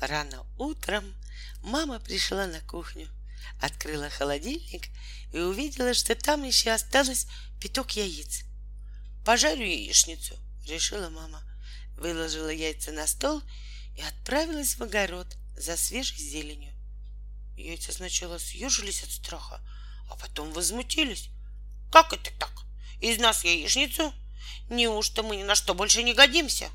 Рано утром мама пришла на кухню, открыла холодильник и увидела, что там еще осталось пяток яиц. «Пожарю яичницу», — решила мама. Выложила яйца на стол и отправилась в огород за свежей зеленью. Яйца сначала съежились от страха, а потом возмутились. «Как это так? Из нас яичницу? Неужто мы ни на что больше не годимся?»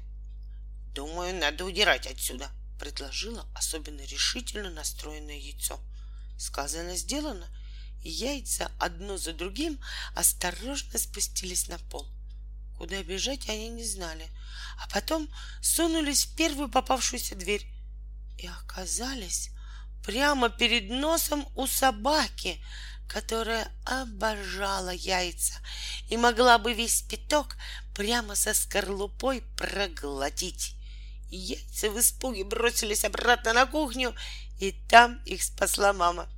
«Думаю, надо удирать отсюда», — предложила особенно решительно настроенное яйцо. Сказано, сделано, и яйца одно за другим осторожно спустились на пол. Куда бежать они не знали, а потом сунулись в первую попавшуюся дверь и оказались прямо перед носом у собаки, которая обожала яйца и могла бы весь пяток прямо со скорлупой проглотить. Яйца в испуге бросились обратно на кухню, и там их спасла мама,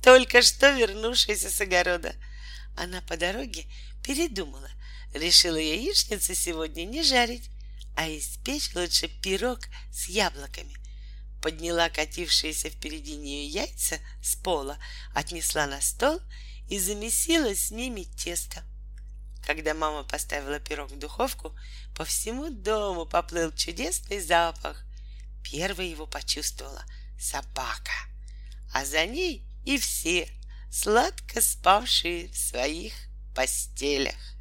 только что вернувшаяся с огорода. Она по дороге передумала, решила яичницу сегодня не жарить, а испечь лучше пирог с яблоками. Подняла катившиеся впереди нее яйца с пола, отнесла на стол и замесила с ними тесто. Когда мама поставила пирог в духовку, по всему дому поплыл чудесный запах. Первой его почувствовала собака, а за ней и все, сладко спавшие в своих постелях.